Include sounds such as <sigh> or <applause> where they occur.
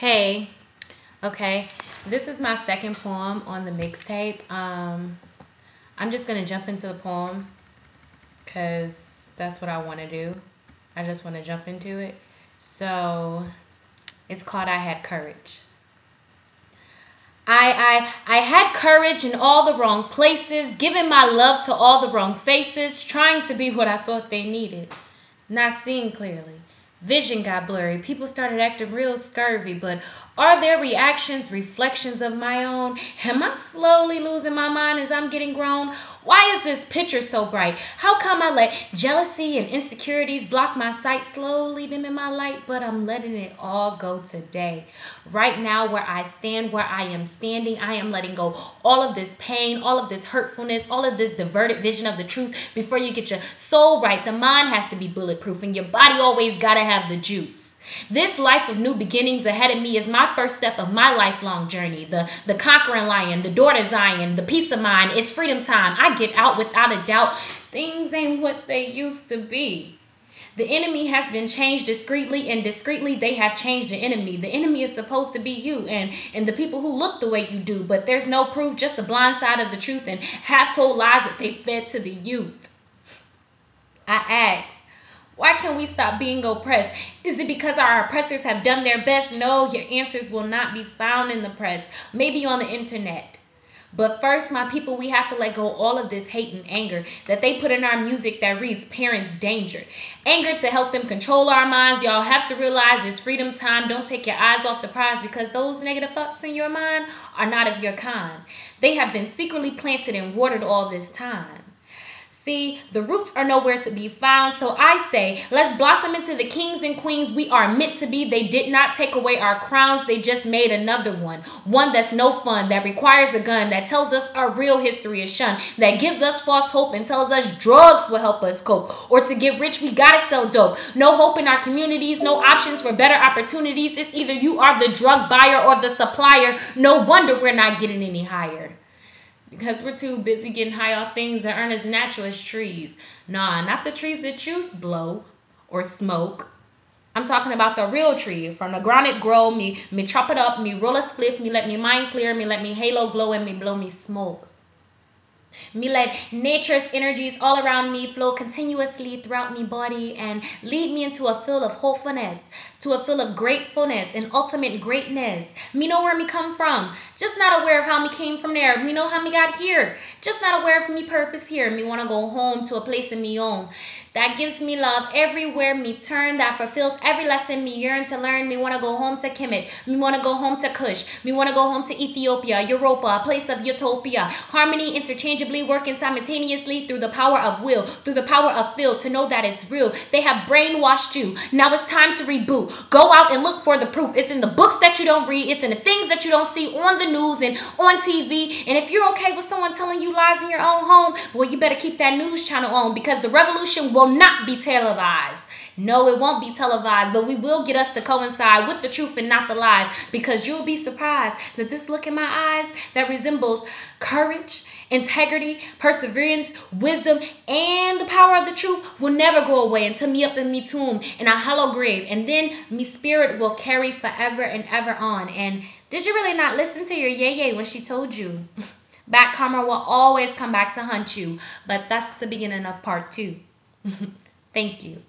Hey, okay, this is my second poem on the mixtape. Um, I'm just gonna jump into the poem because that's what I want to do. I just want to jump into it. So it's called I Had Courage. I, I, I had courage in all the wrong places, giving my love to all the wrong faces, trying to be what I thought they needed, not seeing clearly. Vision got blurry. People started acting real scurvy, but are their reactions reflections of my own? Am I slowly losing my mind as I'm getting grown? Why is this picture so bright? How come I let jealousy and insecurities block my sight, slowly dimming my light? But I'm letting it all go today. Right now, where I stand, where I am standing, I am letting go all of this pain, all of this hurtfulness, all of this diverted vision of the truth before you get your soul right. The mind has to be bulletproof, and your body always got to have the juice. This life of new beginnings ahead of me is my first step of my lifelong journey. The the conquering lion, the door to Zion, the peace of mind. It's freedom time. I get out without a doubt. Things ain't what they used to be. The enemy has been changed discreetly, and discreetly they have changed the enemy. The enemy is supposed to be you and, and the people who look the way you do, but there's no proof, just the blind side of the truth and half told lies that they fed to the youth. I ask, why can't we stop being oppressed? Is it because our oppressors have done their best? No, your answers will not be found in the press, maybe on the internet. But first, my people, we have to let go all of this hate and anger that they put in our music that reads parents danger. Anger to help them control our minds. Y'all have to realize it's freedom time. Don't take your eyes off the prize because those negative thoughts in your mind are not of your kind. They have been secretly planted and watered all this time. See, the roots are nowhere to be found. So I say, let's blossom into the kings and queens we are meant to be. They did not take away our crowns, they just made another one. One that's no fun, that requires a gun, that tells us our real history is shunned, that gives us false hope and tells us drugs will help us cope. Or to get rich, we gotta sell dope. No hope in our communities, no options for better opportunities. It's either you are the drug buyer or the supplier. No wonder we're not getting any higher because we're too busy getting high off things that aren't as natural as trees. Nah, not the trees that you blow or smoke. I'm talking about the real tree. From the ground it grow, me me chop it up, me roll a split, me let me mind clear, me let me halo glow, and me blow me smoke. Me let nature's energies all around me flow continuously throughout me body and lead me into a field of hopefulness, to a field of gratefulness and ultimate greatness. Me know where me come from, just not aware of how me came from there. Me know how me got here, just not aware of me purpose here. Me wanna go home to a place in me own that gives me love everywhere me turn, that fulfills every lesson me yearn to learn. Me wanna go home to Kemet, me wanna go home to Kush, me wanna go home to Ethiopia, Europa, a place of utopia. Harmony interchangeably working simultaneously through the power of will, through the power of feel, to know that it's real. They have brainwashed you. Now it's time to reboot. Go out and look for the proof. It's in the books that you don't read, it's in the things that you don't see on the news and on TV. And if you're okay with someone telling you lies in your own home, well, you better keep that news channel on because the revolution will will not be televised. No, it won't be televised, but we will get us to coincide with the truth and not the lies because you'll be surprised that this look in my eyes that resembles courage, integrity, perseverance, wisdom, and the power of the truth will never go away until me up in me tomb in a hollow grave. And then me spirit will carry forever and ever on. And did you really not listen to your yay yay when she told you? <laughs> Back karma will always come back to hunt you. But that's the beginning of part two. <laughs> Thank you.